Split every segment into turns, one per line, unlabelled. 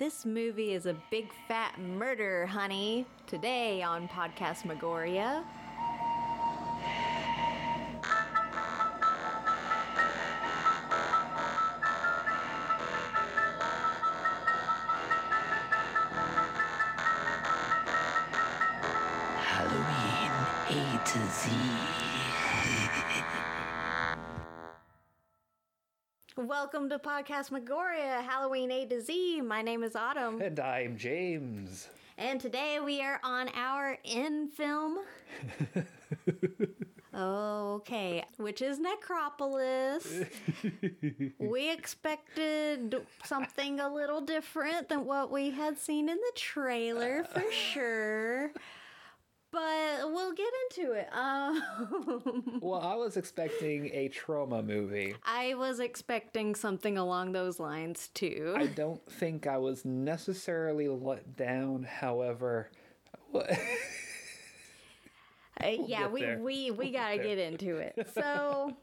This movie is a big fat murder, honey. Today on Podcast Magoria. Welcome to Podcast Magoria, Halloween A to Z. My name is Autumn,
And I'm James.
and today we are on our in film. okay, which is Necropolis. we expected something a little different than what we had seen in the trailer for sure. But we'll get into it. Um,
Well, I was expecting a trauma movie.
I was expecting something along those lines too.
I don't think I was necessarily let down, however.
Uh, yeah,
get
we,
there.
we we gotta
there.
get into it. So,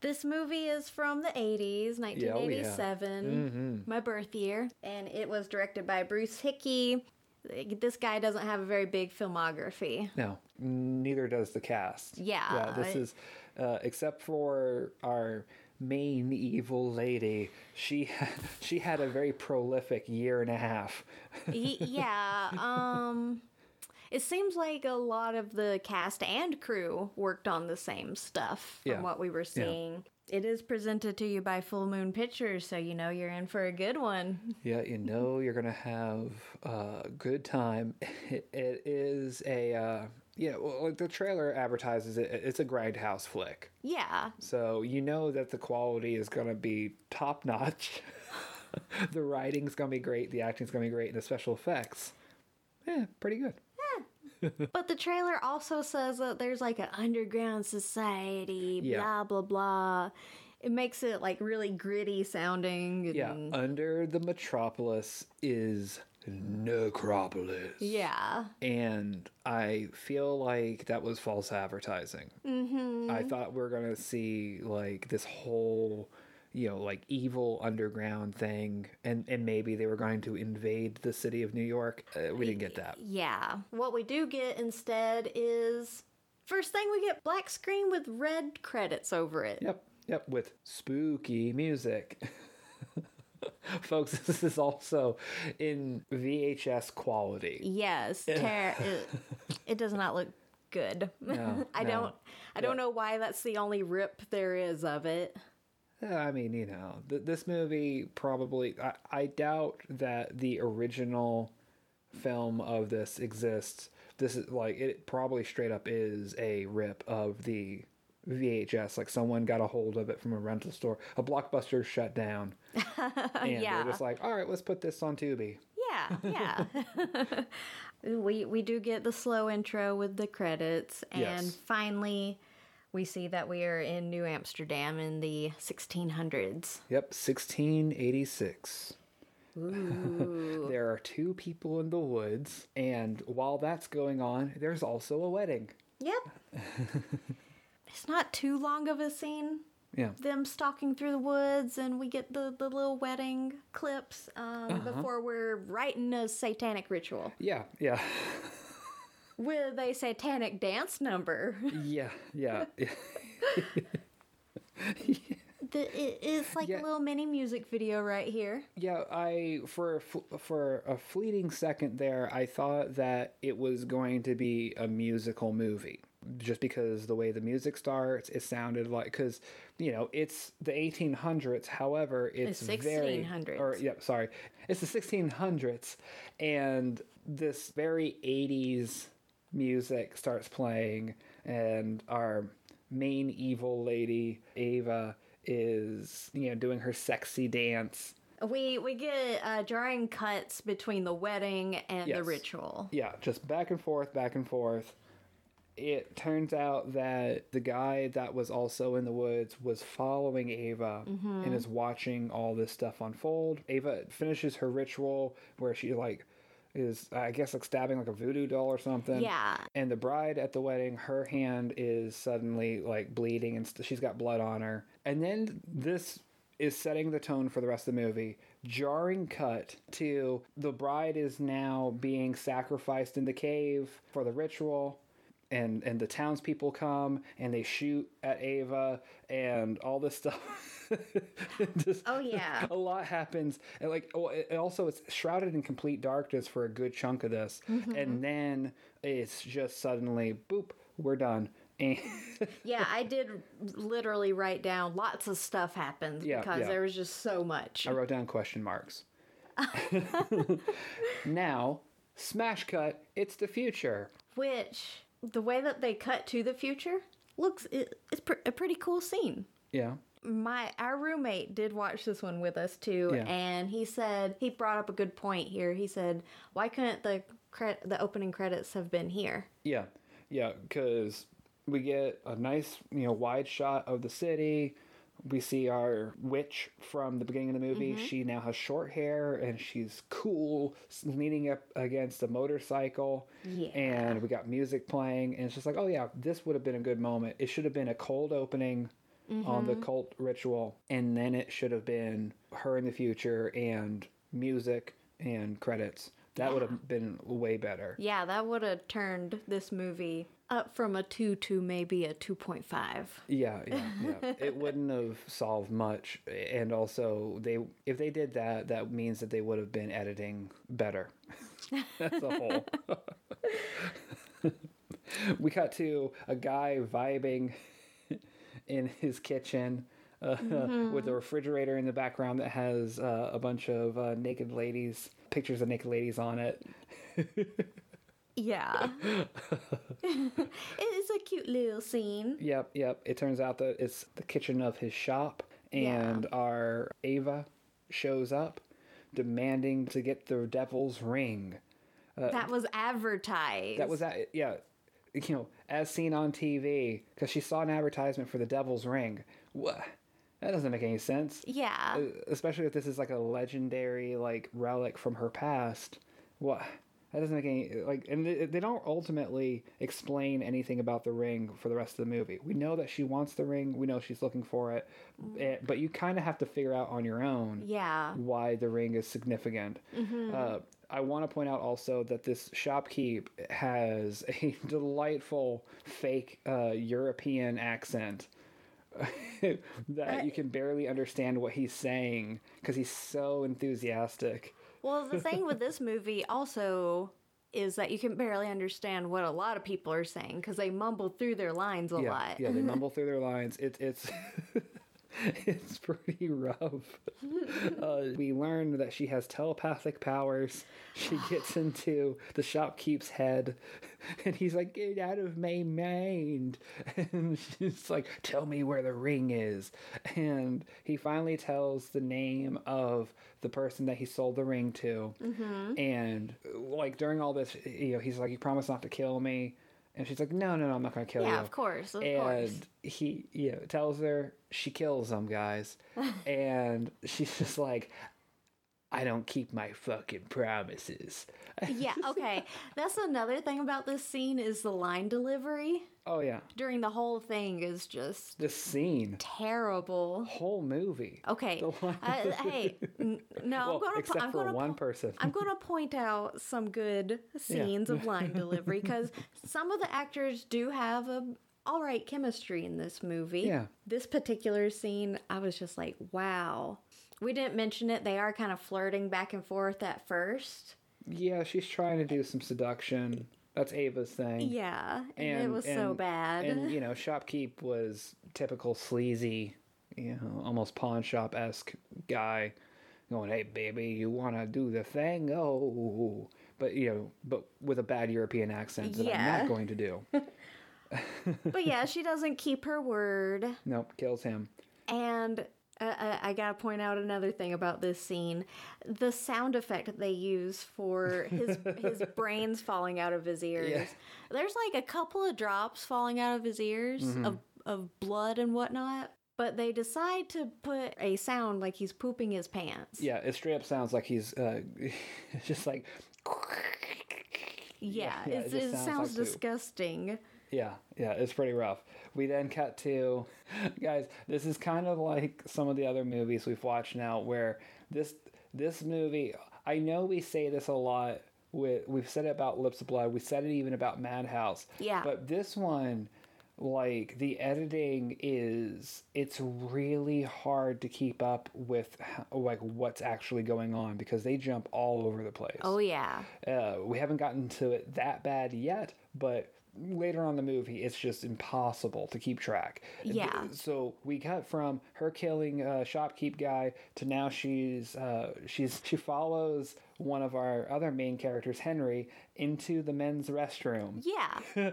this movie is from the 80s,
oh, yeah.
1987, my birth year, and it was directed by Bruce Hickey. This guy doesn't have a very big filmography.
No, neither does the cast.
Yeah,
Yeah, this is, uh, except for our main evil lady, she, she had a very prolific year and a half.
Yeah, um it seems like a lot of the cast and crew worked on the same stuff from
Yeah.
what we were seeing. It is presented to you by Full Moon Pictures, so you know you're in for a good one.
Yeah, you know you're gonna have a good time. It, it is a uh, yeah. Well, like the trailer advertises it. It's a grindhouse flick,
Yeah,
so you know that the quality is gonna be top notch. the writing's gonna be great. The acting's gonna be great, and the special effects, yeah, pretty good.
But the trailer also says that there's like an underground society,
Yeah.
blah blah blah. It makes it like really gritty sounding. And,
Yeah, under the metropolis is necropolis.
yeah.
and I feel like that was false advertising. Mm-hmm. I thought we were gonna see like this whole, you know, like evil underground thing, and and maybe they were going to invade the city of New York. Uh, we didn't get that.
Yeah. What we do get instead is first thing we get black screen with red credits over it.
Yep, yep, with spooky music. Folks, this is also in VHS quality.
Yes, ter- it, it does not look good.
No,
I
no.
don't I don't
Yeah.
know why that's the only rip there is of it.
I mean, you know, th- this movie probably. I, I doubt that the original film of this exists. This is like it probably straight up is a rip of the VHS. Like someone got a hold of it from a rental store. A blockbuster shut down, and
Yeah.
they're just like, "All right, let's put this on Tubi."
Yeah, yeah. we we do get the slow intro with the credits, and
Yes.
finally we see that we are in New Amsterdam in the 1600s.
Yep, 1686. there are two people in the woods, and while that's going on, there's also a wedding.
Yep. it's not too long of a scene.
Yeah.
Them stalking through the woods, and we get the, the little wedding clips um,
Uh-huh.
before we're right in a satanic ritual
Yeah, yeah.
with a satanic dance number.
Yeah, yeah.
The, it, it's like
Yeah.
a little mini music video right here.
yeah, I for a for a fleeting second there, I thought that it was going to be a musical movie. Just because the way the music starts, it sounded like cuz you know, it's the 1800s, however, it's
The
very
1600s.
or yep, sorry. It's the 1600s and this very 80s music starts playing and our main evil lady Ava is you know doing her sexy dance
We we get uh, jarring cuts between the wedding and the ritual.
yeah just back and forth back and forth it turns out that the guy that was also in the woods was following Ava and is watching all this stuff unfold. Ava finishes her ritual where she like is I guess like stabbing like a voodoo doll or something.
Yeah.
And the bride at the wedding, her hand is suddenly like bleeding and st- she's got blood on her. And then this is setting the tone for the rest of the movie. Jarring cut to the bride is now being sacrificed in the cave for the ritual. And, and the townspeople come and they shoot at Ava and all this stuff. Just-
Oh, yeah.
a lot happens and like oh, it, also it's shrouded in complete darkness for a good chunk of this
Mm-hmm.
and then it's just suddenly boop we're done
Yeah, I did literally write down lots of stuff happens
Yeah,
because
yeah.
there was just so much.
i wrote down question marks now smash cut it's the future
Which the way that they cut to the future looks it, it's pr- a pretty cool scene.
yeah
My our roommate did watch this one with us too,
Yeah.
and he said he brought up a good point here. He said, "Why couldn't the cre- the opening credits have been here?"
yeah yeah because we get a nice you know wide shot of the city we see our witch from the beginning of the movie.
Mm-hmm.
She now has short hair and she's cool, leaning up against a motorcycle.
Yeah.
And we got music playing, and it's just like, oh yeah, this would have been a good moment. It should have been a cold opening on
Mm-hmm.
the cult ritual, and then it should have been her in the future and music and credits. That would have been way better.
Yeah, that would have turned this movie up from a two to maybe a two point five.
Yeah, yeah, yeah. it wouldn't have solved much, and also they if they did that, that means that they would have been editing better. That's a whole. we cut to a guy vibing in his kitchen. Uh, With a refrigerator in the background that has uh, a bunch of uh, naked ladies, pictures of naked ladies on it.
Yeah, it is a cute little scene.
Yep, yep. It turns out that it's the kitchen of his shop,
Yeah.
and our Ava shows up demanding to get the devil's ring.
that was advertised.
That was that, yeah. You know, as seen on TV, because she saw an advertisement for the devil's ring. What? That doesn't make any sense.
yeah.
Uh, Especially if this is like a legendary like relic from her past. What? That doesn't make any like, and they, they don't ultimately explain anything about the ring for the rest of the movie. We know that she wants the ring. We know she's looking for it, eh, but you kind of have to figure out on your own
Yeah.
why the ring is significant. Uh, I want to point out also that this shopkeep has a delightful fake uh, European accent. that you can barely understand what he's saying because he's so enthusiastic.
Well, the thing with this movie also is that you can barely understand what a lot of people are saying because they mumble through their lines a
yeah,
lot.
yeah, they mumble through their lines. It, it's it's pretty rough. uh, we learn that she has telepathic powers. She gets into the shopkeep's head, and he's like, "Get out of my mind!" And she's like, "Tell me where the ring is." And he finally tells the name of the person that he sold the ring to. And like during all this, you know, he's like, "You promise not to kill me." And she's like, "No, no, no, I'm not gonna kill you."
Yeah, of course, of
and
course.
he you know tells her she kills them guys and she's just like i don't keep my fucking promises
yeah, okay. That's another thing about this scene is the line delivery
oh yeah
during the whole thing is just
the scene
terrible.
whole movie
Okay. Uh, hey, n- no,
well,
I'm gonna. po-
except
I'm
for
gonna
one
po-
person
I'm going to point out some good scenes of line delivery because some of the actors do have a all right chemistry in this movie.
Yeah.
This particular scene, I was just like, wow. We didn't mention it. They are kind of flirting back and forth at first.
yeah she's trying to do some seduction that's ava's thing
Yeah, and, it was so bad.
and you know shopkeep was typical sleazy you know almost pawn shop esque guy going hey baby you want to do the thing oh but you know but with a bad european accent that i'm not going to do
but yeah, she doesn't keep her word.
nope kills him
And uh, uh, I gotta point out another thing about this scene: the sound effect that they use for his his brains falling out of his ears.
Yeah.
There's like a couple of drops falling out of his ears
Mm-hmm.
of of blood and whatnot. But they decide to put a sound like he's pooping his pants.
yeah it straight up sounds like he's uh just like
Yeah,
yeah, it
it's,
just
it
sounds
sounds,
like poop.
disgusting.
Yeah, yeah, it's pretty rough. We then cut to, guys. This is kind of like some of the other movies we've watched now, where this this movie. I know we say this a lot. With we've said it about Lips of Blood. We said it even about Madhouse.
Yeah.
But this one, like the editing is, it's really hard to keep up with like what's actually going on because they jump all over the place.
Oh yeah.
Uh, we haven't gotten to it that bad yet, but later on in the movie, it's just impossible to keep track.
Yeah.
So we cut from her killing a shopkeep guy to now she's uh, she's she follows one of our other main characters, Henry, into the men's restroom.
Yeah.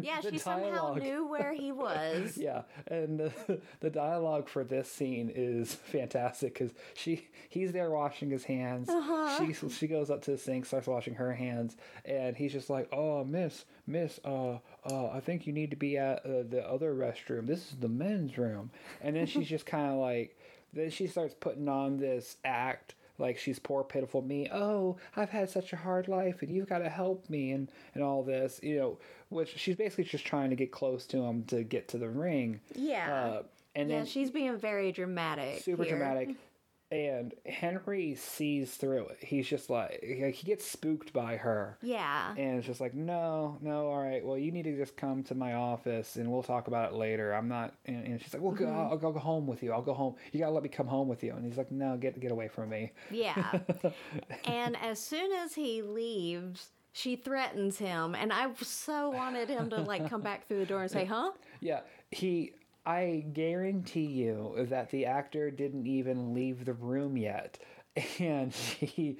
Yeah, she somehow knew where he was.
Yeah, and the, the dialogue for this scene is fantastic because she he's there washing his hands.
Uh-huh.
She she goes up to the sink, starts washing her hands, and he's just like, "Oh, Miss, Miss, uh, uh, I think you need to be at uh, the other restroom. This is the men's room." And then she's just kind of like, then she starts putting on this act like she's poor pitiful me oh i've had such a hard life and you've got to help me and and all this you know which she's basically just trying to get close to him to get to the ring
Yeah.
uh, and
yeah,
then
she's being very dramatic.
super
here.
dramatic and henry sees through it he's just like like, he gets spooked by her
Yeah.
and it's just like no no all right well you need to just come to my office and we'll talk about it later i'm not and, and she's like well go,
Mm-hmm.
I'll, I'll go home with you i'll go home you gotta let me come home with you and he's like no get get away from me
Yeah. and as soon as he leaves, she threatens him, and I so wanted him to like come back through the door and say, "Huh?"
Yeah, he. I guarantee you that the actor didn't even leave the room yet, and he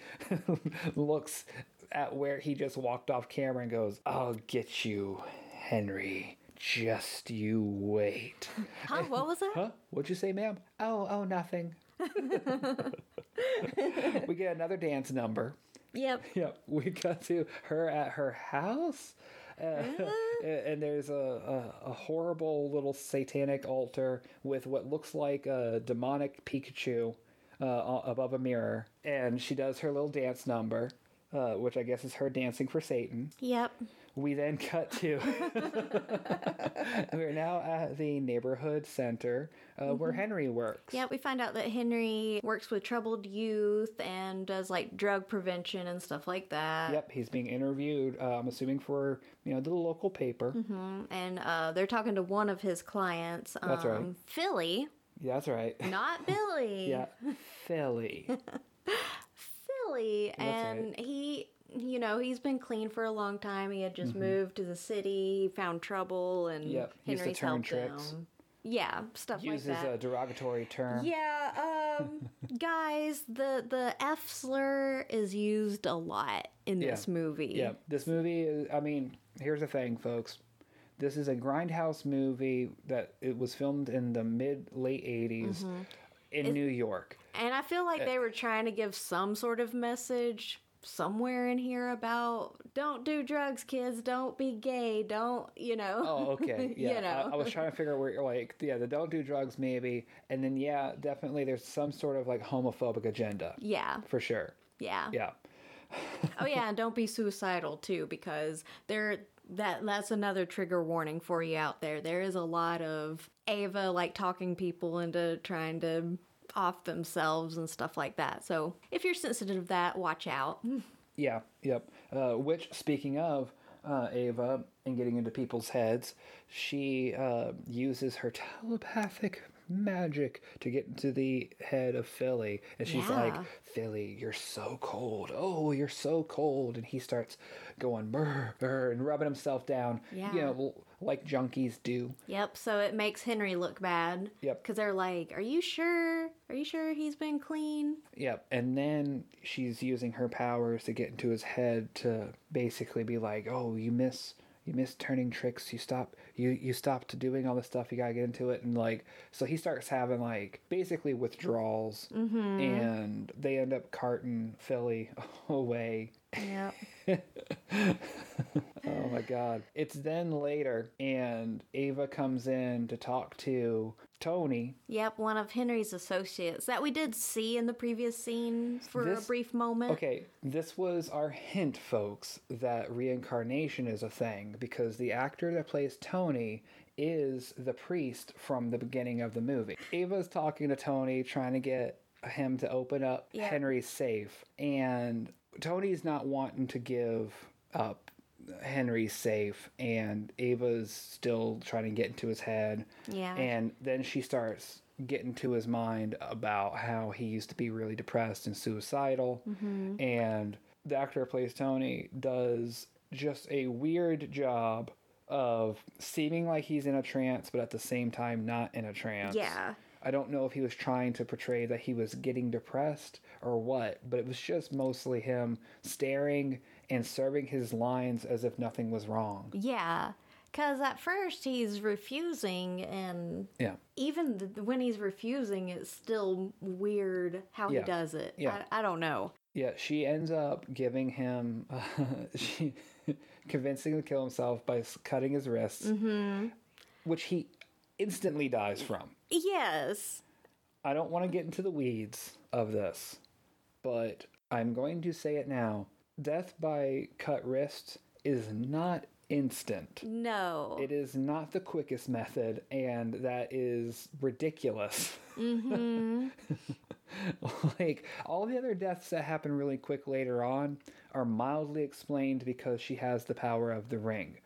looks at where he just walked off camera and goes, "I'll get you, Henry. Just you wait."
Huh? What was that?
Huh? What'd you say, ma'am? Oh, oh, nothing. we get another dance number.
Yep.
Yep, we got to her at her house. Uh, and there's a, a, a horrible little satanic altar with what looks like a demonic Pikachu uh, above a mirror. And she does her little dance number, uh, which I guess is her dancing for Satan.
Yep.
We then cut to. We're now at the neighborhood center uh, where Henry works.
Yeah, we find out that Henry works with troubled youth and does like drug prevention and stuff like that.
Yep, he's being interviewed. Uh, I'm assuming for you know the local paper.
And uh, they're talking to one of his clients, um,
That's right.
Philly,
Yeah, that's right.
not Billy.
Yeah, Philly.
Philly,
That's
and
right.
he, you know, he's been clean for a long time. He had
Mm-hmm.
just moved to the city, found trouble, and
Yep, he used to
Henry's helped
tricks.
him. Yeah, stuff
Uses
like that.
Uses a derogatory term.
Yeah, um, guys, the the F slur is used a lot in
Yeah.
this movie.
Yeah, this movie is. I mean, here's the thing, folks. This is a grindhouse movie that it was filmed in the mid late '80s
Mm-hmm.
in New York.
And I feel
Uh,
like they were trying to give some sort of message somewhere in here about don't do drugs, kids, don't be gay, don't, you know.
Oh, okay. Yeah,
you know.
I, I was trying to figure out where, you're like, yeah, the don't do drugs, maybe, and then yeah, definitely, there's some sort of like homophobic agenda
yeah,
for sure.
yeah.
Yeah.
Oh yeah, and don't be suicidal too because there that that's another trigger warning for you out there. There is a lot of Ava like talking people into trying to off themselves and stuff like that. So if you're sensitive to that, watch out.
Yeah, yep. Uh, which, speaking of uh, Ava and getting into people's heads, she uh, uses her telepathic magic to get into the head of Philly. And she's like, Philly, you're so cold. Oh, you're so cold. And he starts going brr, brr, and rubbing himself down,
Yeah.
you know, like junkies do.
Yep, so it makes Henry look bad.
Yep.
Cuz they're like, "Are you sure? Are you sure he's been clean?"
Yep. And then she's using her powers to get into his head to basically be like, "Oh, you miss you miss turning tricks. You stop you you stopped doing all this stuff. You got to get into it." And like so he starts having like basically withdrawals mm-hmm. and they end up carting Philly away.
Yep.
Oh my god. It's then later and Ava comes in to talk to Tony.
Yep, one of Henry's associates that we did see in the previous scene for
This-
a brief moment.
Okay, this was our hint, folks, that reincarnation is a thing because the actor that plays Tony is the priest from the beginning of the movie. Ava's talking to Tony, trying to get him to open up
Yeah.
Henry's safe, and Tony's not wanting to give up Henry's safe, and Ava's still trying to get into his head.
Yeah.
And then she starts getting to his mind about how he used to be really depressed and suicidal. Mm-hmm. And the actor who plays Tony does just a weird job of seeming like he's in a trance, but at the same time not in a trance.
Yeah.
I don't know if he was trying to portray that he was getting depressed or what, but it was just mostly him staring and serving his lines as if nothing was wrong.
Yeah, because at first he's refusing, and
Yeah.
even th- when he's refusing, it's still weird how
Yeah.
he does it.
Yeah.
I, I don't know.
Yeah, she ends up giving him, she convincing him to kill himself by cutting his wrists, mm-hmm. which he instantly dies from.
Yes.
I don't want to get into the weeds of this, but I'm going to say it now. Death by cut wrist is not instant.
No.
It is not the quickest method, and that is ridiculous.
mm-hmm.
like all the other deaths that happen really quick later on are mildly explained because she has the power of the ring.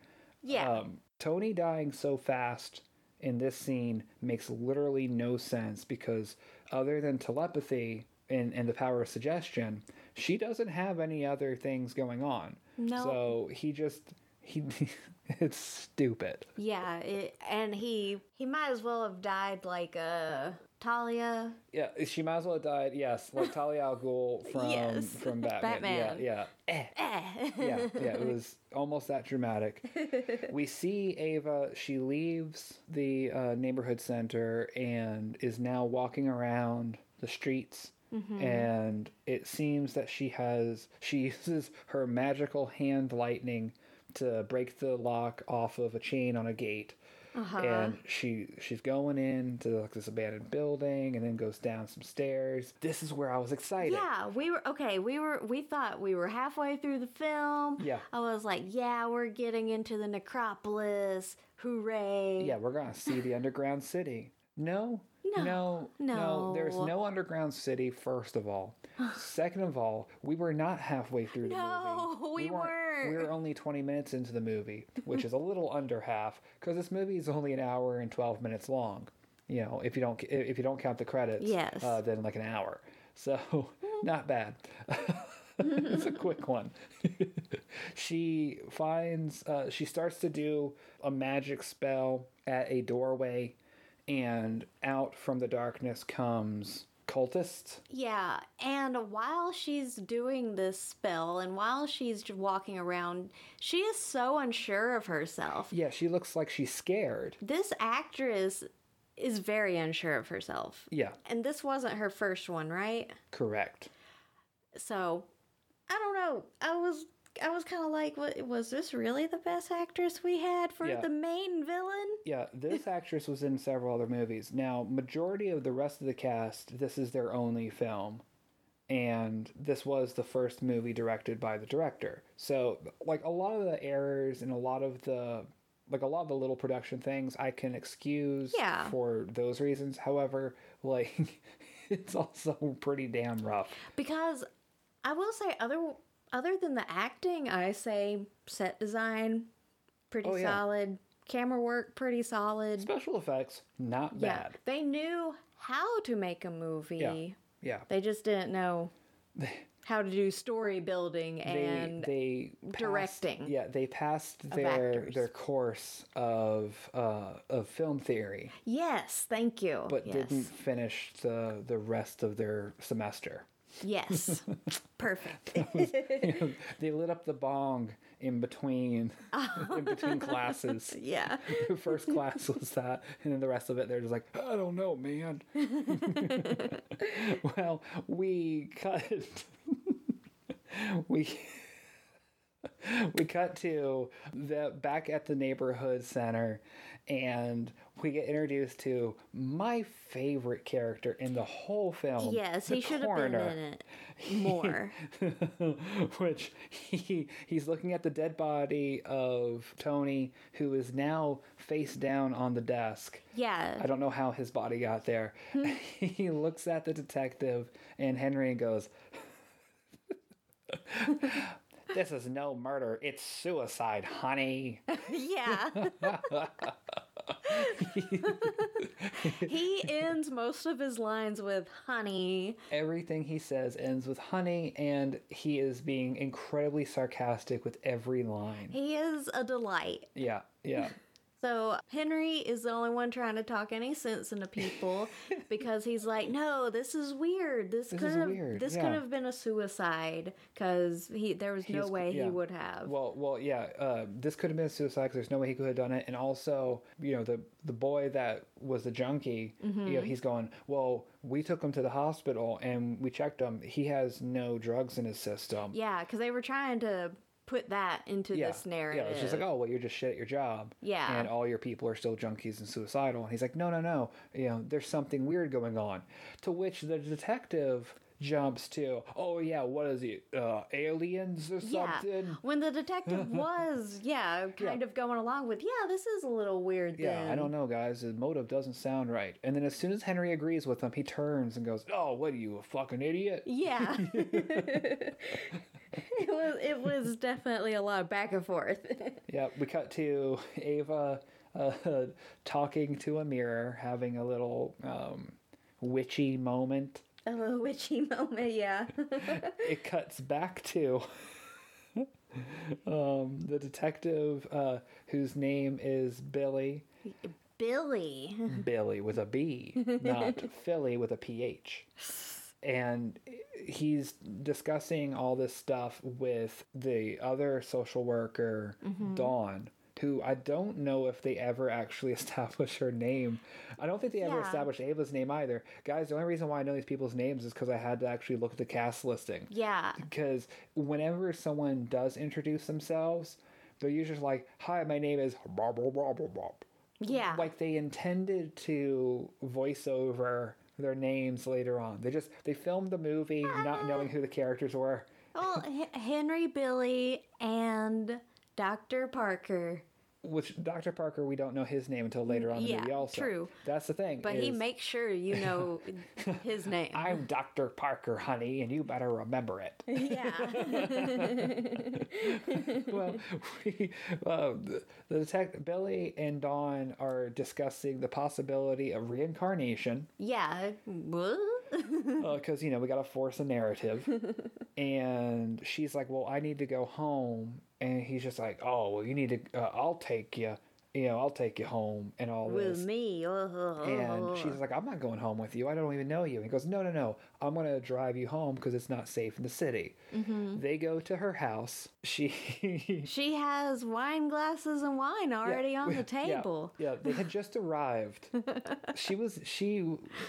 Yeah.
Um, Tony dying so fast in this scene makes literally no sense because other than telepathy and, and the power of suggestion, she doesn't have any other things going on.
No.
So he just he it's stupid.
yeah. It, and he he might as well have died like uh, Talia.
Yeah, she might as well have died. Yes, like Talia al Ghul from
Yes.
from Batman.
Batman.
Yeah, yeah. Eh.
Eh.
yeah, yeah, it was almost that dramatic. we see Ava, she leaves the uh, neighborhood center and is now walking around the streets. And it seems that she has, she uses her magical hand lightning to break the lock off of a chain on a gate.
Uh-huh.
And she she's going into like this abandoned building and then goes down some stairs. This is where I was excited.
Yeah, we were okay. We were we thought we were halfway through the film.
Yeah.
I was like, yeah, we're getting into the necropolis. Hooray!
Yeah, we're gonna see the underground city. No,
No,
no, no. There's
no.
no underground city. First of all, second of all, we were not halfway through the movie
No,
movie.
we weren't.
We were only 20 minutes into the movie, which is a little under half because this movie is only an hour and 12 minutes long. You know, if you don't if you don't count the credits,
Yes.
uh, then like an hour. So not bad. it's a quick one. she finds uh, she starts to do a magic spell at a doorway, and out from the darkness comes cultist.
Yeah, and while she's doing this spell and while she's walking around, she is so unsure of herself.
Yeah, she looks like she's scared.
This actress is very unsure of herself.
Yeah,
And this wasn't her first one, right?
correct.
So, I don't know. I was I was kind of like, what, was this really the best actress we had for
Yeah.
the main villain?
Yeah, this actress was in several other movies. Now, majority of the rest of the cast, this is their only film. And this was the first movie directed by the director. So, like a lot of the errors and a lot of the like a lot of the little production things I can excuse
Yeah.
for those reasons. However, like it's also pretty damn rough.
Because I will say other other than the acting, I say set design pretty
Oh, yeah.
solid, camera work pretty solid.
Special effects, not
Yeah,
bad.
they knew how to make a movie.
Yeah. yeah.
They just didn't know how to do story building
they
and
they passed-
directing
Yeah, they passed their
actors.
their course of uh, of film theory,
yes, thank you.
but
yes.
didn't finish the the rest of their semester.
Yes, perfect.
they lit up the bong in between in between classes.
yeah.
The first class was that, and then the rest of it they're just like, I don't know, man. well, we cut. we we cut to the back at the neighborhood center, and we get introduced to my favorite character in the whole film.
Yes, he should have been in it more.
which he he's looking at the dead body of Tony, who is now face down on the desk.
yeah.
I don't know how his body got there. Hmm. he looks at the detective and Henry and goes, "This is no murder. It's suicide, honey."
Yeah. he ends most of his lines with honey.
Everything he says ends with honey, and he is being incredibly sarcastic with every line.
He is a delight.
Yeah, yeah.
So Henry is the only one trying to talk any sense into people because he's like, "No, this is weird. This,
This
could have
weird,
this
yeah.
could have been a suicide because he there was no
He's-
way
yeah.
he would have."
Well, well, yeah. Uh, this could have been a suicide because there's no way he could have done it. And also, you know, the the boy that was the junkie,
Mm-hmm.
you know, he's going. Well, we took him to the hospital and we checked him. He has no drugs in his system.
yeah, because they were trying to put that into
Yeah,
this narrative.
Yeah, it's just like, oh, well, you're just shit at your job.
Yeah.
And all your people are still junkies and suicidal. And he's like, no, no, no. You know, there's something weird going on. To which the detective jumps to, oh, yeah, what is he? Uh, aliens or
Yeah,
something?
when the detective was, yeah, kind of going along with, yeah, this is a little weird.
Yeah,
then.
I don't know, guys. The motive doesn't sound right. And then as soon as Henry agrees with him, he turns and goes, "Oh, what are you, a fucking idiot?"
Yeah. it was it was definitely a lot of back and forth.
Yeah, we cut to Ava uh, talking to a mirror, having a little um, witchy moment.
a little witchy moment, yeah.
It cuts back to um, the detective uh, whose name is Billy.
Billy.
Billy with a B, not Philly with a PH. And he's discussing all this stuff with the other social worker, mm-hmm. Dawn, who I don't know if they ever actually established her name. I don't think they ever
Yeah.
established Ava's name either. Guys, the only reason why I know these people's names is because I had to actually look at the cast listing
Yeah.
because whenever someone does introduce themselves, they're usually like, "Hi, my name is blah blah blah blah."
Yeah.
Like they intended to voice over their names later on. They just they filmed the movie not knowing who the characters were.
Well, H- Henry Billy and Dr. Parker.
Which Dr. Parker, we don't know his name until later on in the
Yeah,
movie. Also,
true.
That's the thing.
But he makes sure you know his name.
I'm Dr. Parker, honey, and you better remember it.
yeah.
well, we, uh, the, the detective Billy and Dawn are discussing the possibility of reincarnation
Yeah. What?
because you know we got to force a narrative, and she's like, "Well, I need to go home," and he's just like, "Oh, well, you need to. Uh, I'll take you. You know, I'll take you home and all
With
this."
With me. Uh,
And she's like, I'm not going home with you. I don't even know you. And he goes, No, no, no. I'm going to drive you home because it's not safe in the city.
Mm-hmm.
They go to her house. She.
She has wine glasses and wine already on the table.
Yeah, they had just arrived. she was she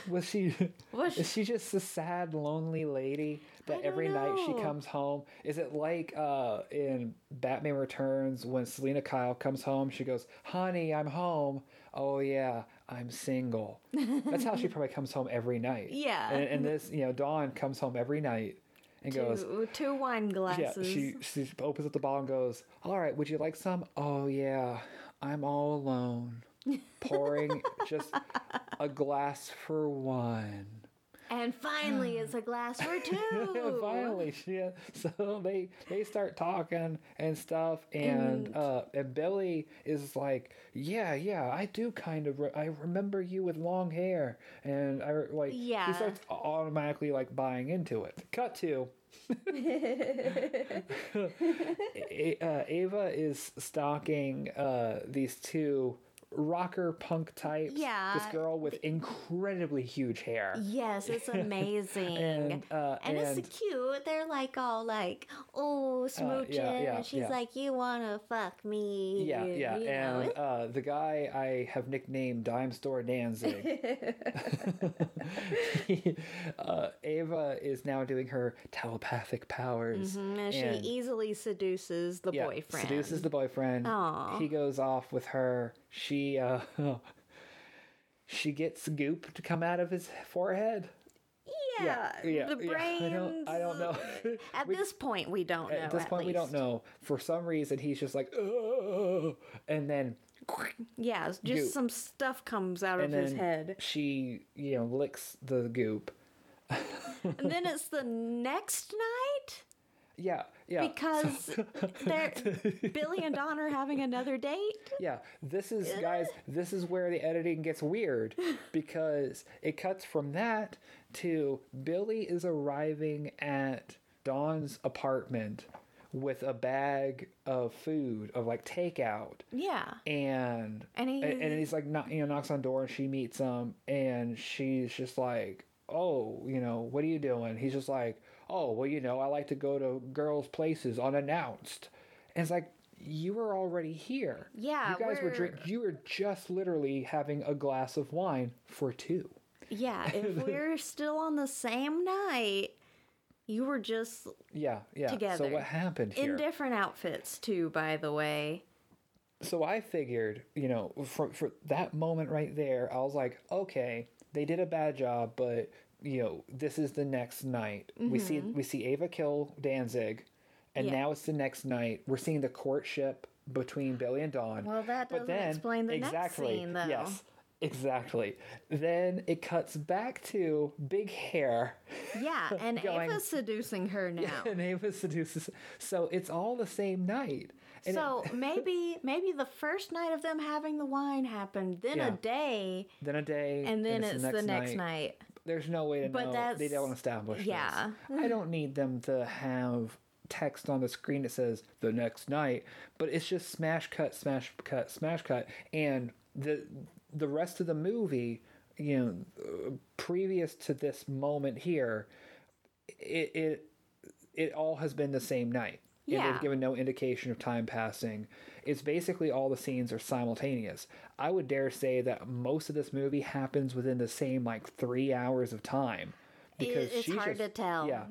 was she
Was
is she just a sad, lonely lady that every night she comes home? Is it like uh in Batman Returns when Selina Kyle comes home, she goes, Honey, I'm home. Oh yeah, I'm single. That's how she probably comes home every night.
Yeah.
And, and this, you know, Dawn comes home every night and goes,
Two, two wine
yeah,
glasses.
she she opens up the bottle and goes, "All right, would you like some?" Oh yeah, I'm all alone, pouring just a glass for one.
And finally, it's a glass for two.
Finally, she, so they they start talking and stuff, and uh, and Billy is like, "Yeah, yeah, I do kind of. Re- I remember you with long hair," and I like
Yeah.
he starts automatically like buying into it. Cut to. A- uh, Ava is stalking uh, these two rocker punk types.
Yeah.
This girl with incredibly huge hair.
Yes, it's amazing.
And, uh,
and
and-
it's cute. They're like all like, oh, smooching.
yeah,
and she's
yeah.
like, you want to fuck me.
Yeah, yeah,
you know?
and uh, the guy I have nicknamed Dime Store Danzig. uh, Ava is now doing her telepathic powers,
Mhm, and she
and-
easily seduces the
yeah,
boyfriend.
seduces the boyfriend.
Aw.
He goes off with her. She, uh, she gets goop to come out of his forehead.
Yeah,
yeah,
the
yeah.
brains.
I don't, I don't know.
At
We-
this point, we don't know.
at this point, we don't know. For some reason, he's just like, Ugh, and then,
Yeah, just
Goop.
some stuff comes out of
and
his head,
she, you know, licks the goop.
and then it's the next night
Yeah, yeah.
because they're Billy and Dawn are having another date.
Yeah, this is guys. This is where the editing gets weird because it cuts from that to Billy is arriving at Dawn's apartment with a bag of food of like takeout
Yeah,
and
And he-
and, and he's like not you know knocks on door and she meets him and she's just like oh you know what are you doing he's just like oh well you know i like to go to girls places unannounced and it's like you were already here
Yeah,
you guys were
we're-
drink you were just literally having a glass of wine for two
yeah. If we're still on the same night, you were just
yeah yeah so
Together.
what happened here
in different outfits too. By the way,
so I figured, you know, for for that moment right there, I was like, okay, they did a bad job, but you know, this is the next night. We see we see Ava kill Danzig, and
Mm-hmm. Yeah.
now it's the next night. We're seeing the courtship between Billy and Dawn.
Well, that
but
doesn't
then,
explain the next
exactly,
scene, though.
Yes, exactly. Then it cuts back to big hair.
yeah, and
Going-
Ava's seducing her now.
and Ava seduces. So it's all the same night. And it-
So maybe maybe the first night of them having the wine happened, then
Yeah.
a day,
then a day,
and then it's, the next night.
There's no way to
But
know. They don't establish
yeah.
this. I don't need them to have text on the screen that says the next night, but it's just smash cut, smash cut, smash cut, and the the rest of the movie, you know, previous to this moment here, it it it all has been the same night. And
Yeah.
they've given no indication of time passing. It's basically all the scenes are simultaneous. I would dare say that most of this movie happens within the same like three hours of time. Because
it's hard
just-
to tell.
Yeah.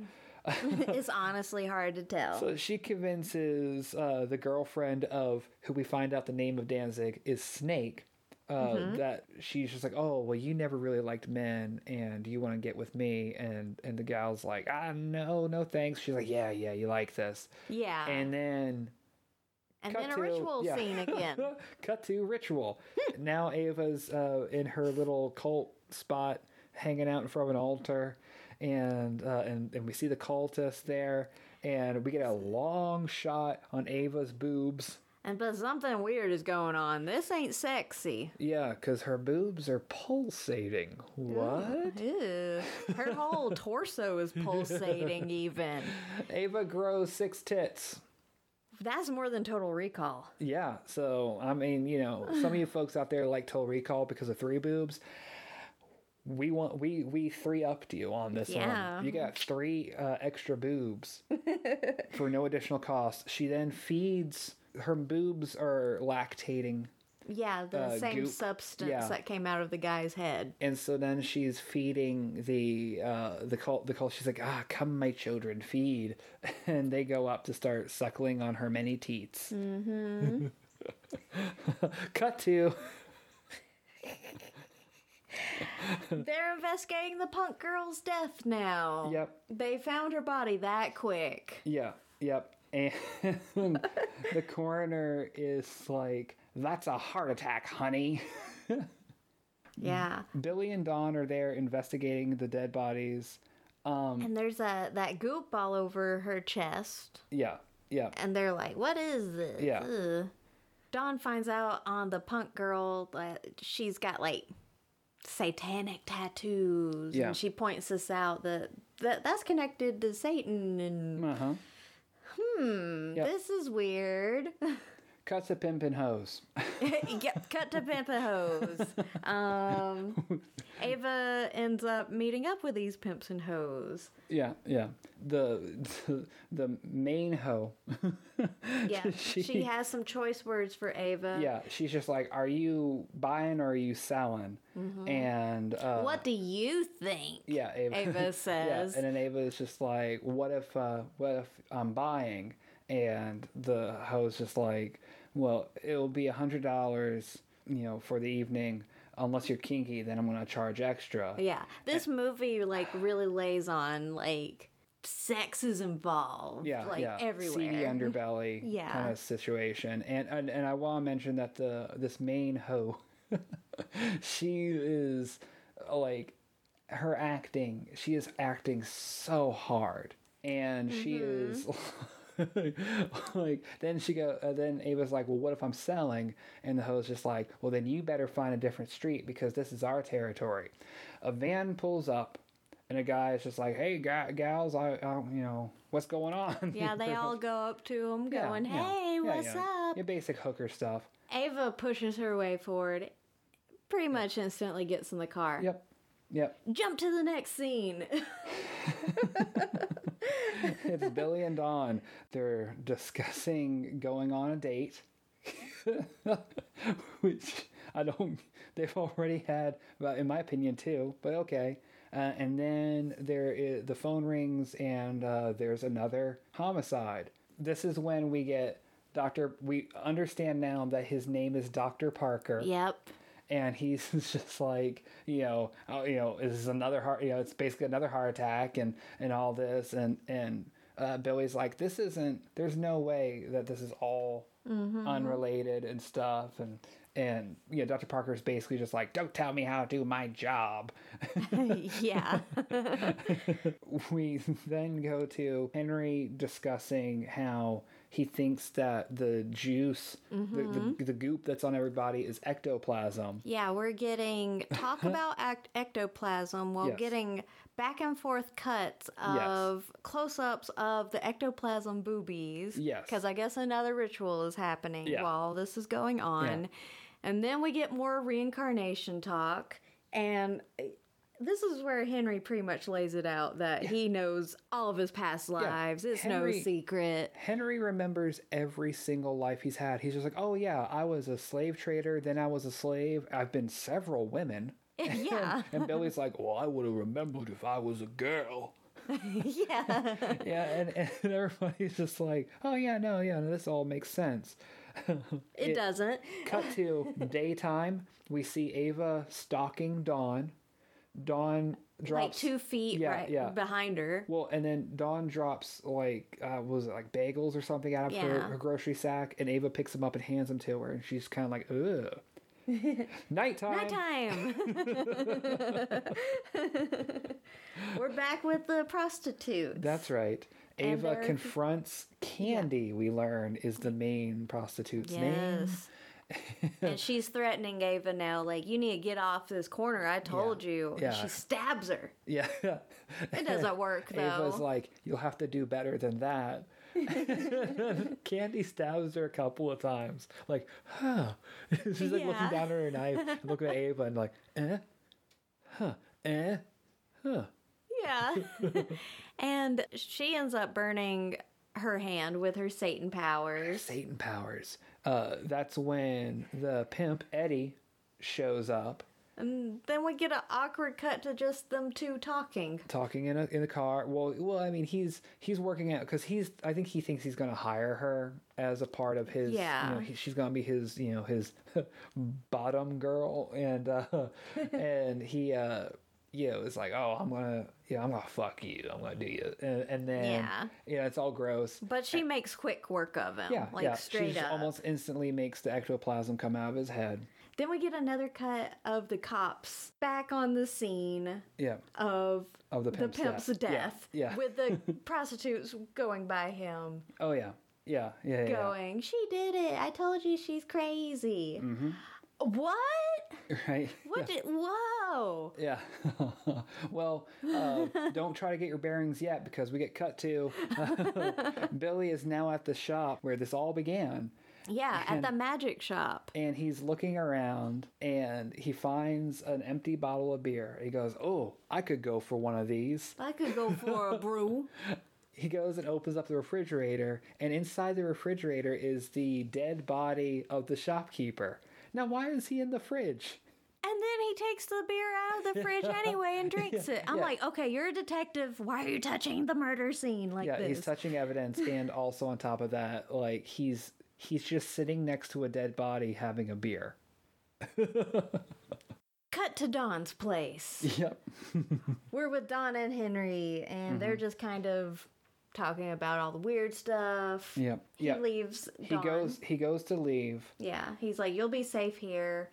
it's honestly hard to tell.
So she convinces uh, the girlfriend of who we find out the name of Danzig is Snake. Uh,
Mm-hmm.
That she's just like, oh well, you never really liked men, and you want to get with me, and and the gal's like, ah, no, no thanks. She's like, yeah, yeah, you like this,
yeah,
and then
and
cut
then a ritual
yeah.
scene again.
cut to ritual. now Ava's uh, in her little cult spot, hanging out in front of an altar, and uh, and and we see the cultist there, and we get a long shot on Ava's boobs.
and but something weird is going on. This ain't sexy.
Yeah, because her boobs are pulsating. What?
Ew. Her whole torso is pulsating. Even
Ava grows six tits.
That's more than Total Recall.
Yeah, so I mean, you know, some of you folks out there like Total Recall because of three boobs. We want we we three upped you on this
Yeah.
one. You got three uh, extra boobs for no additional cost. She then feeds her boobs are lactating,
Yeah, the
Uh,
same
goop.
substance
Yeah.
that came out of the guy's head.
and so then she's feeding the uh, the cult. The cult. She's like, ah, come, my children, feed, and they go up to start suckling on her many teats. Mm-hmm. Cut to.
They're investigating the punk girl's death now.
Yep.
They found her body that quick.
Yeah, yep. And the coroner is like, that's a heart attack, honey.
Yeah.
Billy and Dawn are there investigating the dead bodies. Um,
And there's a that goop all over her chest.
yeah, yeah.
And they're like, What is this?
Yeah.
Ugh. Dawn finds out on the punk girl that she's got like satanic tattoos.
Yeah.
And she points this out that, that that's connected to Satan and
Uh huh.
hmm,
Yep.
this is weird.
Cuts a pimp and hose.
cut to pimp and hose. Um, Ava ends up meeting up with these pimps and hoes.
yeah, yeah. The the, the main hoe.
Yeah,
She-
she, has some choice words for Ava.
Yeah, she's just like, are you buying or are you selling? And uh,
Mm-hmm. What do you think?
Yeah, Ava,
Ava says.
yeah, and then Ava is just like, "What if, uh, what if I'm buying?" And the host just like, "Well, it'll be a hundred dollars, you know, for the evening, unless you're kinky, then I'm gonna charge extra.
Yeah. This movie like really lays on like sex is involved.
yeah,
Like
yeah,
everywhere.
seedy underbelly
Yeah.
kind of situation. And and, and I want to mention that the this main hoe, she is like her acting. She is acting so hard, and she mm-hmm. is. like then she go uh, then Ava's like well what if I'm selling and the host just like well then you better find a different street because this is our territory a van pulls up and a guy is just like hey ga- gals I, I you know what's going on
Yeah, they all go up to him going,
yeah,
"Hey,
yeah,
what's
yeah.
up?"
Your basic hooker stuff.
Ava pushes her way forward. Pretty much instantly gets in the car.
Yep. Yep.
Jump to the next scene.
It's Billy and Dawn. They're discussing going on a date. Which I don't they've already had in my opinion too, but okay. Uh, and then there is the phone rings and uh, there's another homicide. This is when we get Dr. We understand now that his name is Dr. Parker.
yep.
And he's just like you know oh, you know this is another heart you know it's basically another heart attack and and all this. And and uh, billy's like this isn't there's no way that this is all unrelated and stuff. And and you know dr parker's basically just like don't tell me how to do my job.
Yeah.
we then go to henry discussing how he thinks that the juice the, the, mm-hmm. the goop that's on everybody is ectoplasm
Yeah, we're getting talk about act- ectoplasm while
Yes.
getting back and forth cuts of close ups of the ectoplasm boobies.
Yes.
Because I guess another ritual is happening
Yeah.
while this is going on. And then we get more reincarnation talk. And this is where Henry pretty much lays it out that he knows all of his past lives. It's
Henry-
no secret.
Henry remembers every single life he's had. He's just like, oh yeah, I was a slave trader, then I was a slave. I've been several women.
yeah.
And Billy's like, well, I would have remembered if I was a girl.
yeah.
Yeah, and, and everybody's just like, oh yeah, no, yeah, no, this all makes sense.
It, doesn't.
Cut to daytime. We see Ava stalking Dawn. Dawn drops
like two feet
yeah,
right
yeah.
behind her.
Well, and then Dawn drops like uh, was it like bagels or something out of her,
Yeah.
her grocery sack, and Ava picks them up and hands them to her, and she's kind of like, ugh. Nighttime.
Nighttime. We're back with the prostitute.
That's right. Ava confronts Candy. We learn is the main prostitute's name.
And she's threatening Ava now, like, you need to get off this corner. I told you. And
Yeah.
She stabs her.
Yeah.
It doesn't work, though.
Ava's like, you'll have to do better than that. Candy stabs her a couple of times. Like, huh. She's like looking down at her knife, looking at Ava, and like, eh, huh, eh, huh.
yeah. and she ends up burning her hand with her Satan powers.
Satan powers. Uh, that's when the pimp Eddie shows up,
And then we get an awkward cut to just them two talking.
talking in a in a car. Well, well, I mean, he's he's working out because he's. I think he thinks he's going to hire her as a part of his.
Yeah.
You know, he, she's going to be his. You know, his bottom girl, and uh, and he. Uh, you know, it's like, oh, I'm gonna, yeah, I'm gonna fuck you. I'm gonna do you, and, and then,
Yeah.
yeah, it's all gross.
But she makes quick work of him.
Yeah,
like
yeah.
straight
she
up.
almost instantly makes the ectoplasm come out of his head.
Then we get another cut of the cops back on the scene
Yeah,
of,
of the
the
pimp's,
pimp's
death. Yeah. Yeah.
With the prostitutes going by him,
Oh yeah. Yeah. Yeah. Yeah.
going, She did it. I told you she's crazy.
Mm-hmm.
What?
Right.
What did. Whoa.
Yeah. well, uh, don't try to get your bearings yet because we get cut to Billy is now at the shop where this all began.
Yeah, at the magic shop.
And he's looking around and he finds an empty bottle of beer. He goes, Oh, I could go for one of these.
I could go for a brew.
He goes and opens up the refrigerator, and inside the refrigerator is the dead body of the shopkeeper. Now, why is he in the fridge?
And then he takes the beer out of the fridge anyway and drinks it. I'm
yeah.
like, okay, you're a detective. Why are you touching the murder scene like
yeah,
this?
he's touching evidence, and also on top of that, like he's he's just sitting next to a dead body having a beer.
cut to Dawn's place.
Yep.
We're with Dawn and Henry, and they're
Mm-hmm.
just kind of talking about all the weird stuff.
Yep.
He
Yep.
leaves.
He goes. He goes to leave.
Yeah, he's like, "You'll be safe here,"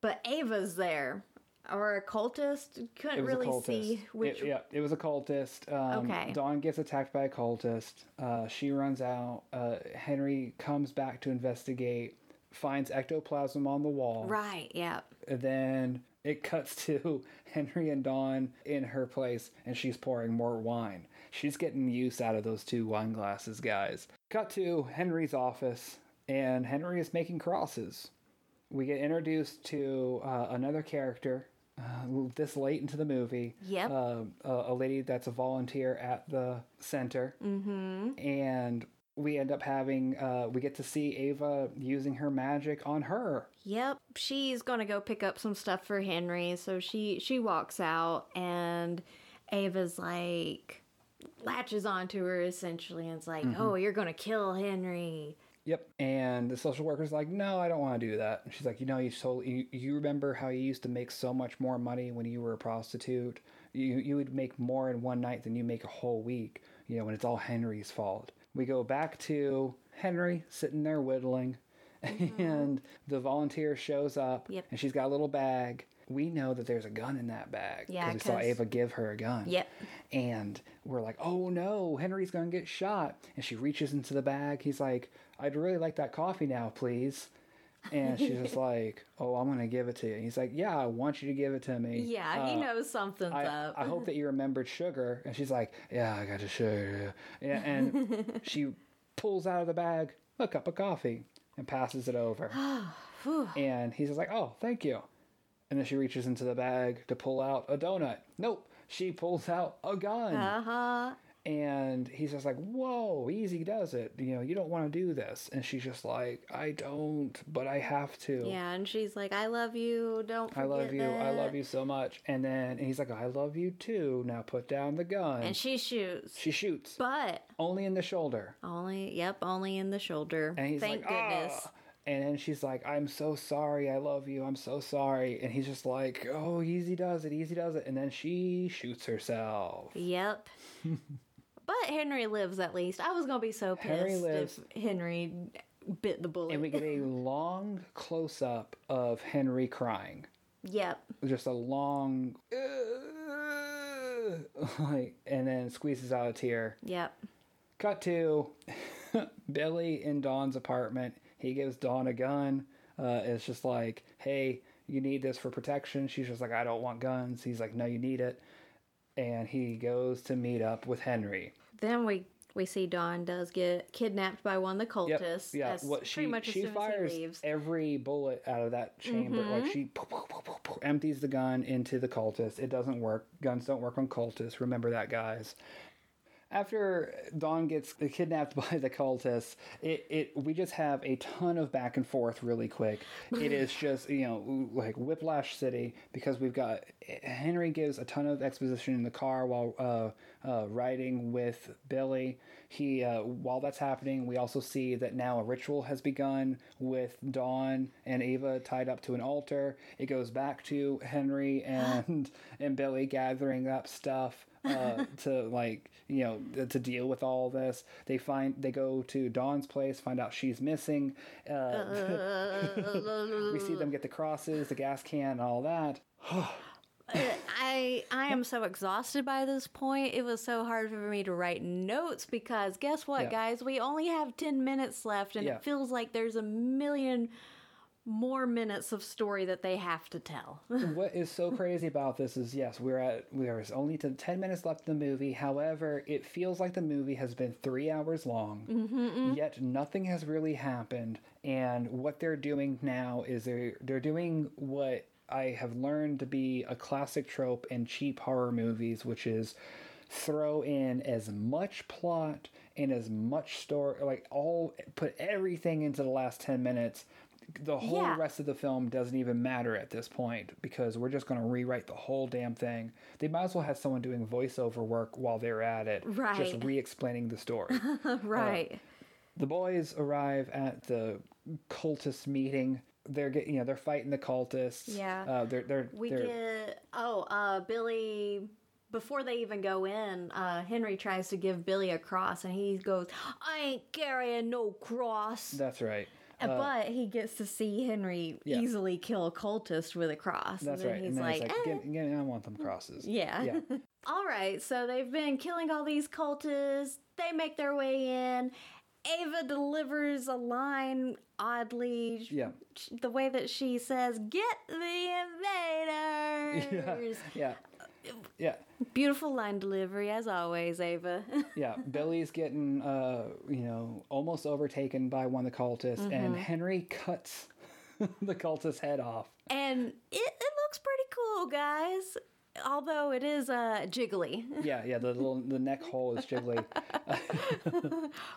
but Ava's there, or a cultist. Couldn't really
cultist.
see which.
It, yeah, it was a cultist. Um,
Okay.
Dawn gets attacked by a cultist. Uh, she runs out. Uh, Henry comes back to investigate. Finds ectoplasm on the wall.
Right. Yeah.
Then it cuts to Henry and Dawn in her place, and she's pouring more wine. She's getting use out of those two wine glasses, guys. Cut to Henry's office, and Henry is making crosses. We get introduced to uh, another character uh, this late into the movie.
Yep.
Uh, a, a lady that's a volunteer at the center. Mm-hmm. And we end up having, uh, we get to see Ava using her magic on her.
Yep. She's gonna go pick up some stuff for Henry, so she she walks out, and Ava's like latches onto her essentially, and it's like,
Mm-hmm.
"Oh, you're gonna kill Henry."
Yep. And the social worker's like, no, I don't want to do that. And she's like, you know, you told you, you remember how you used to make so much more money when you were a prostitute. You you would make more in one night than you make a whole week. You know, when it's all Henry's fault. We go back to Henry sitting there whittling, and the volunteer shows up,
Mm-hmm. Yep.
and she's got a little bag. We know that there's a gun in that bag
Yeah, because
we saw Ava give her a gun.
Yep.
And we're like, oh no, Henry's gonna get shot. And she reaches into the bag. He's like, I'd really like that coffee now, please. And she's just like, oh, I'm gonna give it to you. And he's like, yeah, I want you to give it to me.
Yeah, he
Uh,
knows something's
I,
up.
I hope that you remembered sugar. And she's like, yeah, I got the sugar. Yeah, and she pulls out of the bag a cup of coffee and passes it over. and he's just like, oh, thank you. And then she reaches into the bag to pull out a donut. Nope. She pulls out a gun.
Uh huh.
And he's just like, whoa, easy does it. You know, you don't want to do this. And she's just like, I don't, but I have to.
Yeah, and she's like, "I love you. Don't
I love you. I love you so much. And then and he's like, I love you too. Now put down the gun.
And she shoots,
she shoots
but
only in the shoulder.
only, yep, only in the shoulder.
And he's
Thank
like,
goodness.
"Ah." And then she's like, I'm so sorry. I love you. I'm so sorry. And he's just like, oh, easy does it. Easy does it. And then she shoots herself.
Yep. but Henry lives at least. I was gonna be so pissed
Henry lives.
if Henry bit the bullet.
And we get a long close up of Henry crying.
yep.
just a long like and then squeezes out a tear
Yep.
cut to billy in dawn's apartment he gives dawn a gun uh, it's just like hey you need this for protection she's just like i don't want guns he's like no you need it and he goes to meet up with henry
Then we we see Dawn does get kidnapped by one of the
Yep.
cultists.
Yeah.
as
What
pretty
she
much as
she
soon
fires
as he leaves.
every bullet out of that chamber. Like she poo, poo, poo, poo, poo, empties the gun into the cultist. It doesn't work. Guns don't work on cultists. Remember that, guys. After Dawn gets kidnapped by the cultists, it, it we just have a ton of back and forth really quick. It is just you know like Whiplash City because we've got Henry gives a ton of exposition in the car while uh, uh, riding with Billy. He uh, while that's happening, we also see that now a ritual has begun with Dawn and Ava tied up to an altar. It goes back to Henry and and Billy gathering up stuff uh, to like you know to deal with all this. They find they go to Dawn's place, find out she's missing. Uh, we see them get the crosses, the gas can, and all that.
I I am so exhausted by this point. It was so hard for me to write notes because guess what,
Yeah.
guys? We only have 10 minutes left and
Yeah.
it feels like there's a million more minutes of story that they have to tell.
what is so crazy about this is yes, we're at we there's only to ten minutes left in the movie. However, it feels like the movie has been three hours long. Mm-hmm. Yet nothing has really happened. And what they're doing now is they're they're doing what I have learned to be a classic trope in cheap horror movies, which is throw in as much plot and as much story like all put everything into the last 10 minutes the whole
Yeah.
rest of the film doesn't even matter at this point because we're just going to rewrite the whole damn thing. They might as well have someone doing voiceover work while they're at it,
right.
just re-explaining the story.
right.
the boys arrive at the cultist meeting. they're getting you know they're fighting the cultists.
Yeah.
uh, they're they're
We
they're,
get oh, uh, Billy. Before they even go in, uh, Henry tries to give Billy a cross, and he goes, "I ain't carrying no cross."
That's right.
Uh, but he gets to see Henry
yeah.
easily kill a cultist with a cross.
That's
and
right.
He's
and then
like,
it's like,
"Eh."
"Give- give- I want them crosses.
Yeah.
Yeah.
all right, so they've been killing all these cultists. They make their way in. Ava delivers a line oddly.
Yeah.
The way that she says, "Get the invaders."
Yeah. Yeah.
Beautiful line delivery as always, Ava.
Yeah. Billy's getting, uh, you know, almost overtaken by one of the cultists,
Mm-hmm.
and Henry cuts the cultist's head off.
and it, it looks pretty cool, guys. Although it is uh, jiggly,
Yeah, yeah. The little the neck hole is jiggly.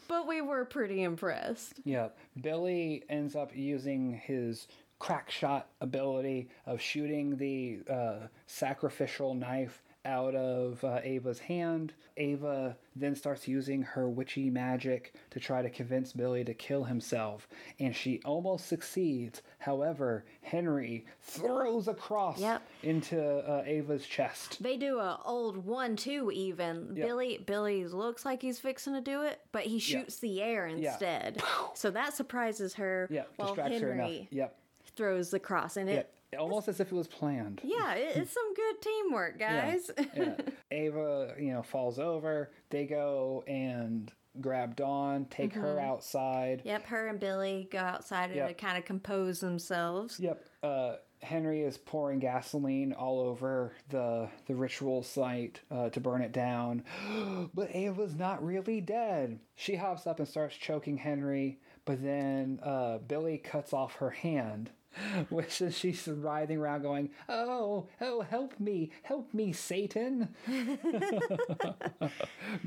but we were pretty impressed.
Yeah, Billy ends up using his crack shot ability of shooting the uh, sacrificial knife out of uh, Ava's hand. Ava then starts using her witchy magic to try to convince Billy to kill himself, and she almost succeeds. However, Henry throws a cross
Yep.
into uh, Ava's chest.
They do a old one-two even. Billy Billy looks like he's fixing to do it, but he shoots the air instead. So that surprises her.
Yeah, distracts her enough. Yep.
Throws the cross, and
Yeah,
it
almost as if it was planned.
yeah, it's some good teamwork, guys.
yeah. Ava, you know, falls over. They go and grab Dawn, take her outside.
yep, her and Billy go outside
Yep.
to kind of compose themselves.
Yep. Uh, Henry is pouring gasoline all over the the ritual site uh, to burn it down, but Ava's not really dead. She hops up and starts choking Henry, but then uh, Billy cuts off her hand. Which is she's writhing around, going, "Oh, oh, help me, help me, Satan!"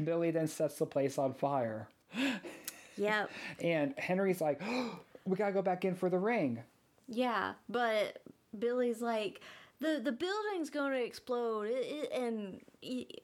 Billy then sets the place on fire,
Yep.
and Henry's like, "We gotta go back in for the ring."
Yeah, but Billy's like, the the building's going to explode, it, it, and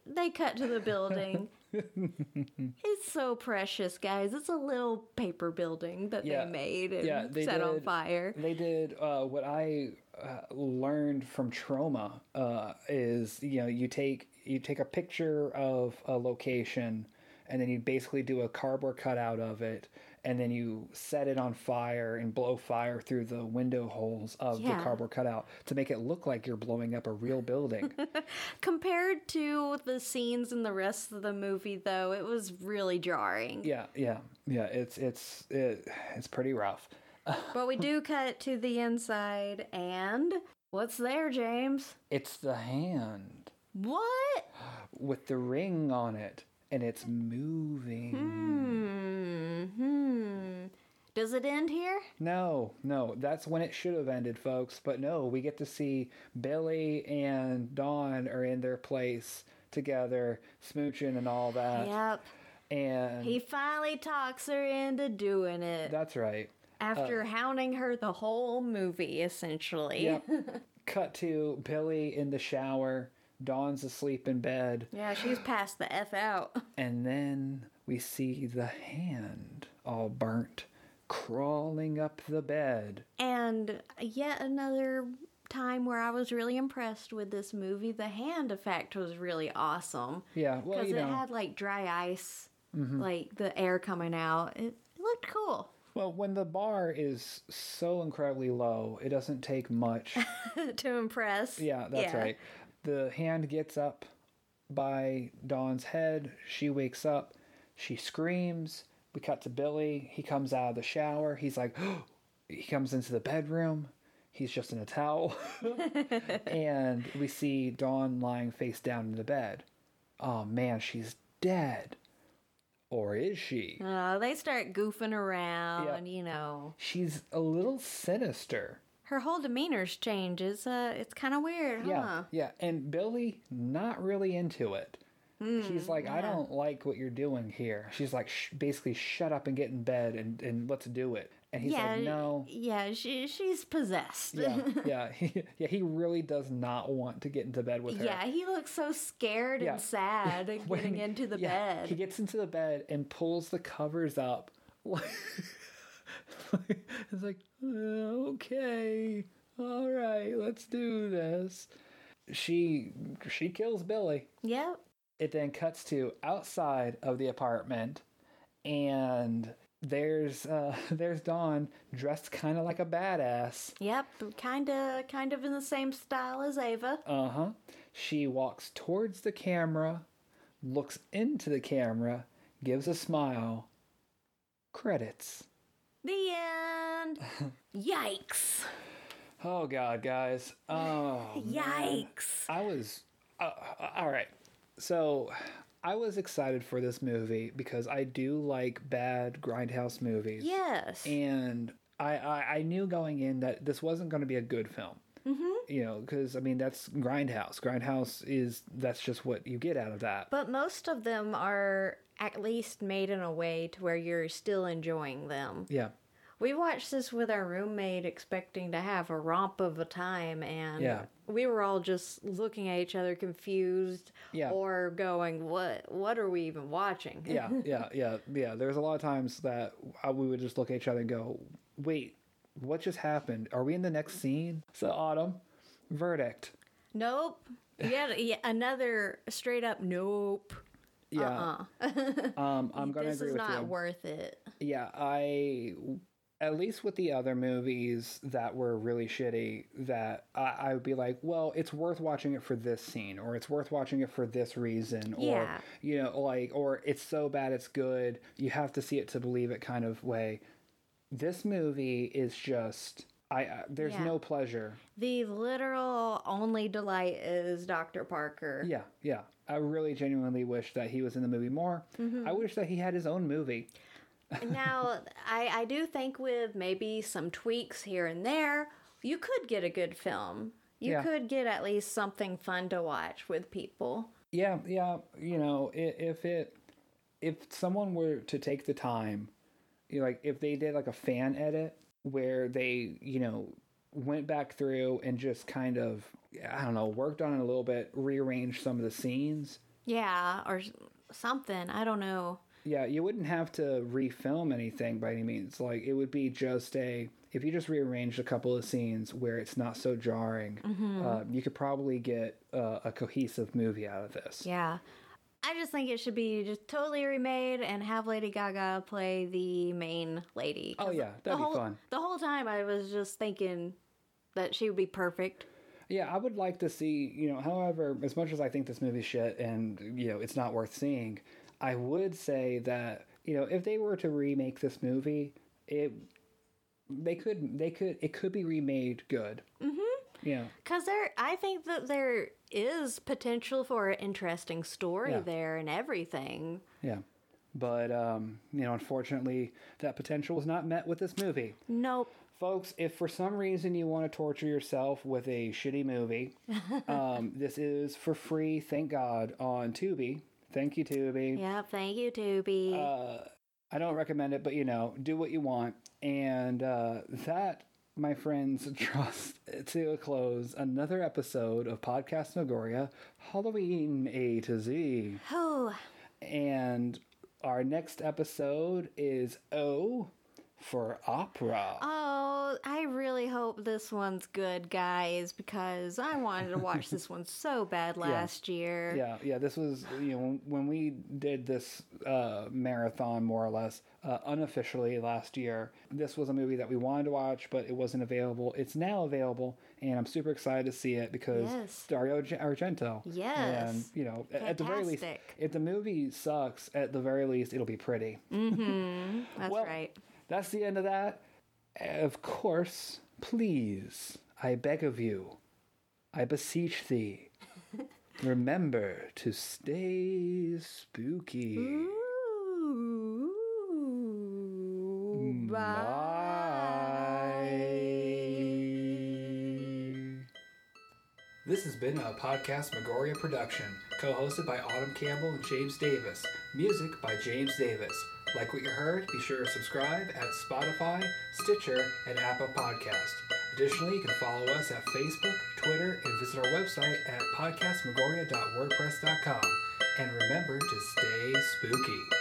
they cut to the building. it's so precious, guys. It's a little paper building that
Yeah.
they made and
Yeah, they
set on fire.
They did uh, what I uh, learned from Troma uh, is you know you take you take a picture of a location and then you basically do a cardboard cutout of it and then you set it on fire and blow fire through the window holes of
Yeah.
the cardboard cutout to make it look like you're blowing up a real building.
Compared to the scenes in the rest of the movie, though, it was really jarring.
yeah, yeah, yeah. It's it's it, it's pretty rough.
But we do cut to the inside, and what's there, James?
It's the hand
What?
with the ring on it and it's moving.
Hmm. Hmm. Does it end here?
No, no, that's when it should have ended, folks. But no, we get to see Billy and Dawn are in their place together, smooching and all that.
Yep.
And
He finally talks her into doing it
that's right.
after hounding her the whole movie, essentially.
Yep. Cut to Billy in the shower. Dawn's asleep in bed.
Yeah, she's passed the F out.
And then we see the hand all burnt, crawling up the bed.
And yet another time where I was really impressed with this movie. The hand effect was really awesome.
Yeah, well,
Because it
know. Mm-hmm.
had like dry ice, like the air coming out. It, it looked cool
Well, when the bar is so incredibly low, it doesn't take much
to impress.
Yeah, that's right. The hand gets up by Dawn's head. She wakes up. She screams. We cut to Billy. He comes out of the shower. He's like, he comes into the bedroom. He's just in a towel. and we see Dawn lying face down in the bed. Oh man, she's dead. Or is she?
Uh, they start goofing around, you know.
She's a little sinister.
Her whole demeanor's changes. Uh, it's kind of weird, huh?
Yeah, yeah. And Billy, not really into it. She's like, I don't like what you're doing here. She's like, Sh- basically, shut up and get in bed and, and let's do it. And he's
yeah,
like, no.
Yeah, she she's possessed.
Yeah, yeah, he, yeah. He really does not want to get into bed with her.
Yeah, he looks so scared
Yeah.
and sad
When-
getting into the
yeah,
bed.
He gets into the bed and pulls the covers up, like, it's like, "Uh, okay, all right, let's do this. She she kills Billy.
Yep.
It then cuts to outside of the apartment, and there's uh, there's Dawn dressed kind of like a badass.
Yep. Kind of, kind of in the same style as Ava.
Uh huh. She walks towards the camera, looks into the camera, gives a smile. Credits.
The end. Yikes.
Oh God, guys. Oh man.
Yikes.
I was uh, uh, all right. So I was excited for this movie because I do like bad grindhouse movies.
Yes.
and I, I I knew going in that this wasn't going to be a good film. Mm-hmm. You know, because I mean that's grindhouse. Grindhouse is that's just what you get out of that.
But most of them are at least made in a way to where you're still enjoying them.
Yeah,
We watched this with our roommate expecting to have a romp of a time and
Yeah.
we were all just looking at each other confused
Yeah.
or going what what are we even watching?
yeah, yeah, yeah, yeah. There's a lot of times that we would just look at each other and go, "Wait, what just happened? Are we in the next scene?" So, Autumn, verdict.
Nope. Yet yeah, another straight up nope.
Yeah,
Uh-uh.
um, I'm gonna agree with you.
this is not worth it.
Yeah, I at least with the other movies that were really shitty, that I, I would be like, well, it's worth watching it for this scene, or it's worth watching it for this reason, or
Yeah.
you know, like, or it's so bad it's good. You have to see it to believe it, kind of way. This movie is just. I, I there's
Yeah.
no pleasure.
The literal only delight is Dr. Parker.
Yeah, yeah. I really genuinely wish that he was in the movie more.
Mm-hmm.
I wish that he had his own movie.
now, I, I do think with maybe some tweaks here and there, you could get a good film. You
Yeah.
could get at least something fun to watch with people.
Yeah, yeah. You know, if it, if someone were to take the time, you know, like if they did like a fan edit where they, you know, went back through and just kind of, I don't know, worked on it a little bit, rearranged some of the scenes.
Yeah, or something. I don't know.
Yeah, you wouldn't have to refilm anything by any means. Like it would be just a if you just rearranged a couple of scenes where it's not so jarring, uh, you could probably get uh, a cohesive movie out of this.
Yeah. I just think it should be just totally remade and have Lady Gaga play the main lady.
Oh, yeah, that'd be
whole,
fun.
The whole time I was just thinking that she would be perfect.
Yeah, I would like to see, you know, however, as much as I think this movie's shit and, you know, it's not worth seeing, I would say that, you know, if they were to remake this movie, it they could they could it could be remade good. Mhm. Yeah.
Cause there, I think that there is potential for an interesting story
Yeah.
there and everything.
Yeah. But um, you know, unfortunately, that potential was not met with this movie.
Nope.
Folks, if for some reason you want to torture yourself with a shitty movie, um, this is for free, thank God, on Tubi. Thank you, Tubi.
Yep. Thank you, Tubi.
Uh, I don't recommend it, but you know, do what you want. And uh, that, my friends, draws to a close another episode of Podcast Megoria, Halloween A to Z.
oh,
And our next episode is O for opera.
oh, I really hope this one's good, guys, because I wanted to watch this one so bad last year.
Yeah, yeah. This was you know when, we did this uh, marathon more or less uh, unofficially last year. This was a movie that we wanted to watch, but it wasn't available. It's now available, and I'm super excited to see it because
Yes.
Dario Arge- Argento.
Yes.
and you know at- at the very least, if the movie sucks, at the very least it'll be pretty.
That's
Well,
right.
That's the end of that. Of course, please, I beg of you, I beseech thee, remember to stay spooky.
Ooh,
Bye. This has been a Podcast Megoria production, co hosted by Autumn Campbell and James Davis. Music by James Davis. Like what you heard, be sure to subscribe at Spotify, Stitcher, and Apple Podcast. Additionally, you can follow us at Facebook, Twitter, and visit our website at podcastmegoria.wordpress.com. And remember to stay spooky.